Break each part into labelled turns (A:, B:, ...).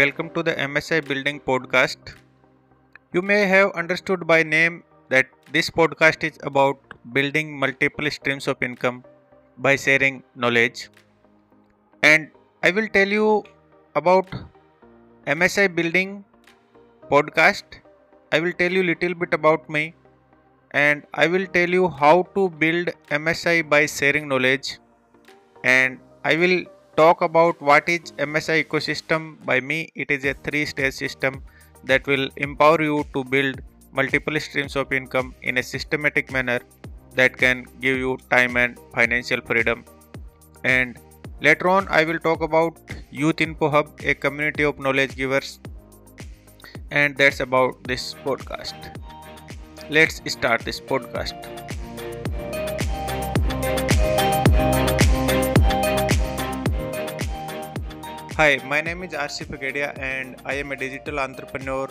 A: welcome to the MSI Building Podcast. You may have understood by name that this podcast is about building multiple streams of income by sharing knowledge. And I will tell you about MSI Building Podcast. I will tell you little bit about me and I will tell you how to build MSI by sharing knowledge and I will talk about what is MSI ecosystem. By me it is a three stage system that will empower you to build multiple streams of income in a systematic manner that can give you time and financial freedom. And later on I will talk about Youth Info Hub a community of knowledge givers. And that's about this podcast. Let's start this podcast Hi, my name is RC Pagadia and I am a digital entrepreneur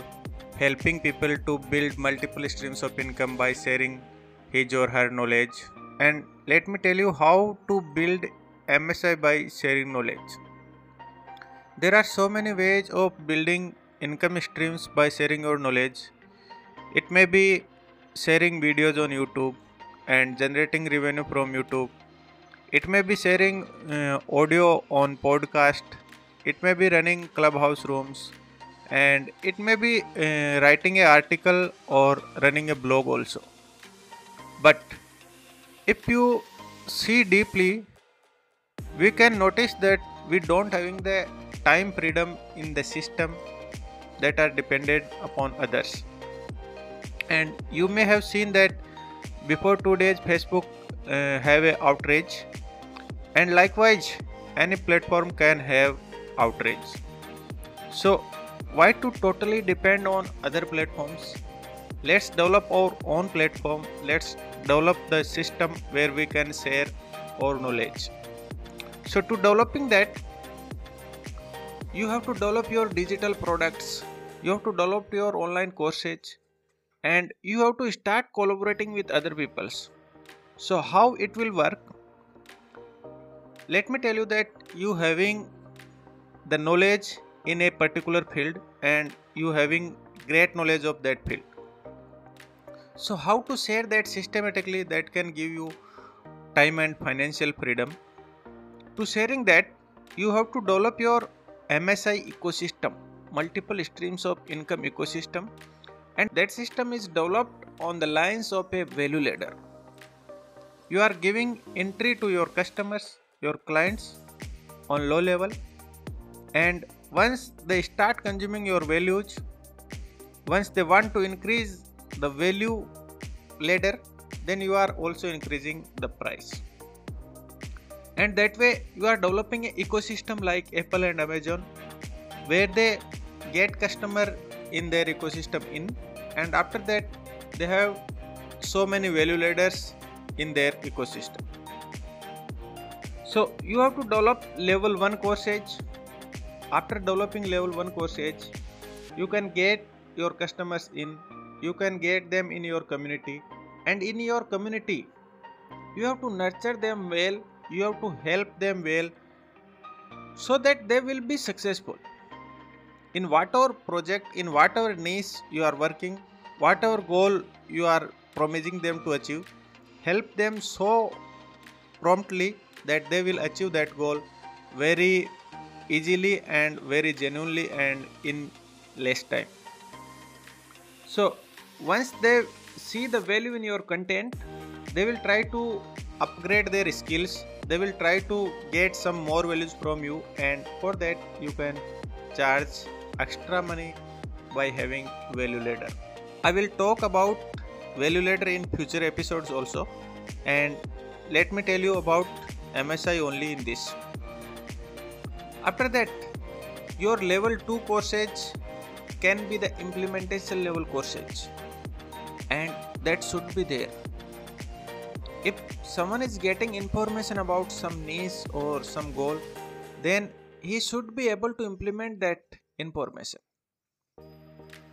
A: helping people to build multiple streams of income by sharing his or her knowledge. And let me tell you how to build MSI by sharing knowledge. There are so many ways of building income streams by sharing your knowledge. It may be sharing videos on YouTube and generating revenue from YouTube. It may be sharing uh, audio on podcast it may be running clubhouse rooms and it may be uh, writing an article or running a blog also. But if you see deeply we can notice that we don't having the time freedom in the system that are dependent upon others. And you may have seen that before two days facebook uh, have a outrage. And likewise any platform can have outrage. So, why to totally depend on other platforms? Let's develop our own platform. Let's develop the system where we can share our knowledge. So, to developing that, you have to develop your digital products, you have to develop your online courses, and you have to start collaborating with other peoples. So, how it will work? Let me tell you that you having the knowledge in a particular field and you having great knowledge of that field. So how to share that systematically that can give you time and financial freedom? To sharing that you have to develop your msi ecosystem multiple streams of income ecosystem and that system is developed on the lines of a value ladder. You are giving entry to your customers your clients on low level and once they start consuming your values once they want to increase the value ladder then you are also increasing the price. And that way you are developing an ecosystem like apple and amazon where they get customer in their ecosystem in and after that they have so many value ladders in their ecosystem. So you have to develop level 1 course edge after developing level 1 course edge you can get your customers in you can get them in your community. And in your community you have to nurture them well you have to help them well so that they will be successful. In whatever project in whatever niche you are working whatever goal you are promising them to achieve help them so promptly that they will achieve that goal very easily and very genuinely and in less time. So once they see the value in your content they will try to upgrade their skills. They will try to get some more values from you and for that you can charge extra money by having value ladder. I will talk about value ladder in future episodes also. And let me tell you about msi only in this after that, your level 2 courses can be the implementation level courses and that should be there. If someone is getting information about some niche or some goal, then he should be able to implement that information.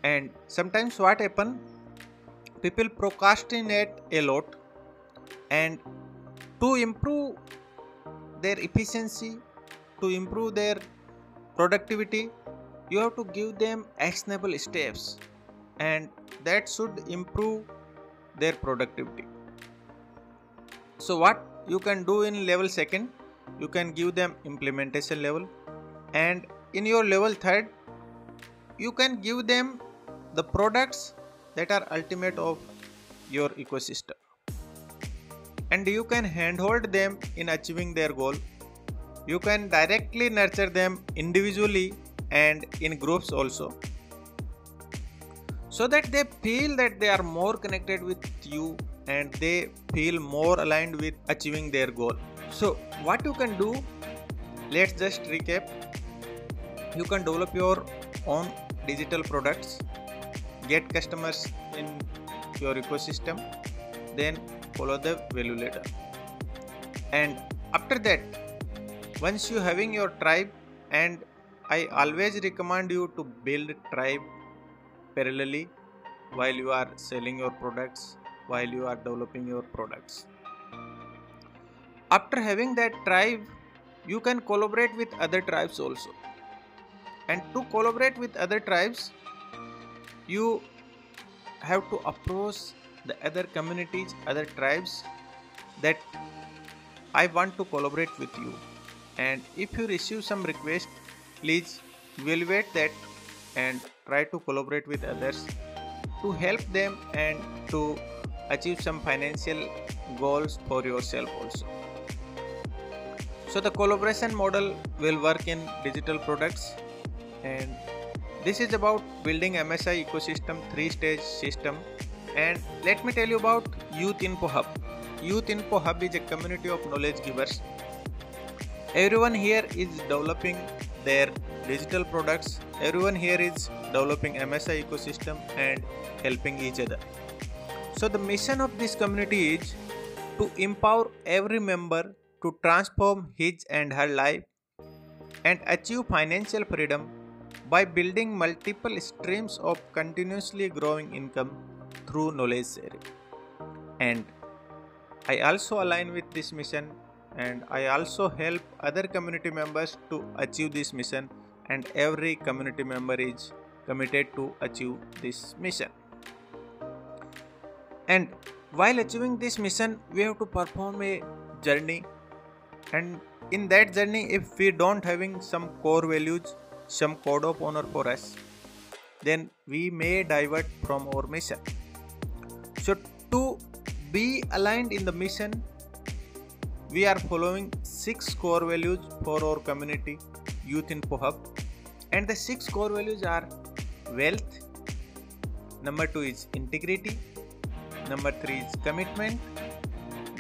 A: And sometimes what happen, people procrastinate a lot and to improve their efficiency to improve their productivity you have to give them actionable steps and that should improve their productivity. So what you can do in level second you can give them implementation level and in your level third you can give them the products that are ultimate of your ecosystem. And you can handhold them in achieving their goal you can directly nurture them individually and in groups also. So that they feel that they are more connected with you and they feel more aligned with achieving their goal. So what you can do let's just recap. You can develop your own digital products get customers in your ecosystem then follow the value ladder. And after that once you having your tribe and i always recommend you to build tribe parallelly while you are selling your products while you are developing your products. After having that tribe you can collaborate with other tribes also. And to collaborate with other tribes you have to approach the other communities other tribes that i want to collaborate with you and if you receive some request please evaluate that and try to collaborate with others to help them and to achieve some financial goals for yourself also. So the collaboration model will work in digital products. And this is about building msi ecosystem three stage system. And let me tell you about youth info hub. Youth info hub is a community of knowledge givers everyone here is developing their digital products. Everyone here is developing msi ecosystem and helping each other. So the mission of this community is to empower every member to transform his and her life and achieve financial freedom by building multiple streams of continuously growing income through knowledge sharing. And i also align with this mission and I also help other community members to achieve this mission and every community member is committed to achieve this mission. And while achieving this mission, we have to perform a journey and in that journey if we don't having some core values some code of honor for us then we may divert from our mission so to be aligned in the mission we are following six core values for our community youth info hub and the six core values are wealth number 2 is integrity number 3 is commitment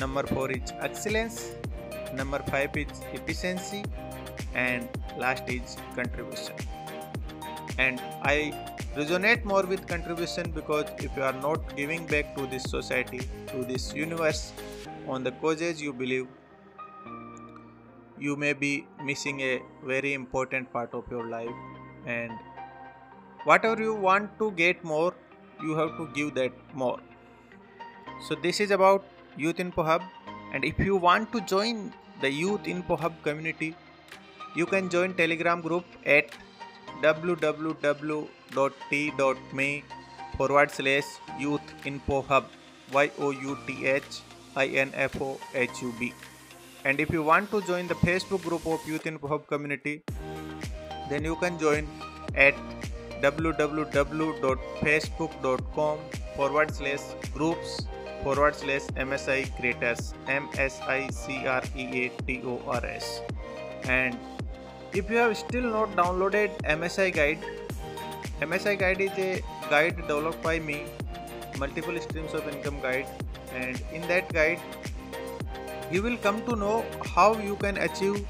A: number 4 is excellence number 5 is efficiency and last is contribution. And i resonate more with contribution because if you are not giving back to this society to this universe on the causes you believe, you may be missing a very important part of your life. And whatever you want to get more, you have to give that more. So, this is about Youth Info Hub. And if you want to join the Youth Info Hub community, you can join Telegram group at www.t.me forward slash youth info hub y o u t h INFOHUB. And if you want to join the Facebook group of Youth Info Hub community, then you can join at www.facebook.com forward slash groups forward slash MSI creators M S I C R E A T O R S. And if you have still not downloaded MSI guide, MSI guide is a guide developed by me, multiple streams of income guide and in that guide you will come to know how you can achieve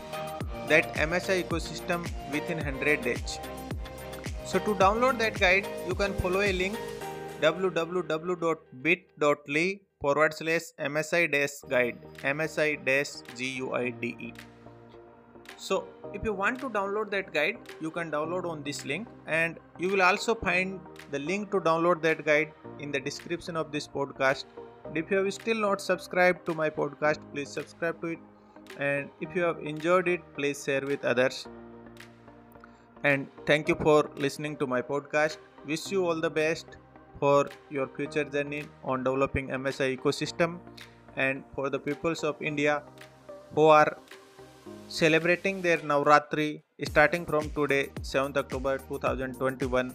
A: that MSI ecosystem within 100 days. So to download that guide you can follow a link www.bit.ly forward slash MSI dash guide MSI dash GUIDE. So if you want to download that guide you can download on this link and you will also find the link to download that guide in the description of this podcast and if you have still not subscribed to my podcast please subscribe to it. And if you have enjoyed it please share with others. And thank you for listening to my podcast. Wish you all the best for your future journey on developing MSI ecosystem. And for the peoples of India who are celebrating their Navratri starting from today 7th October 2021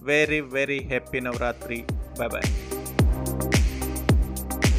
A: very very happy Navratri. Bye bye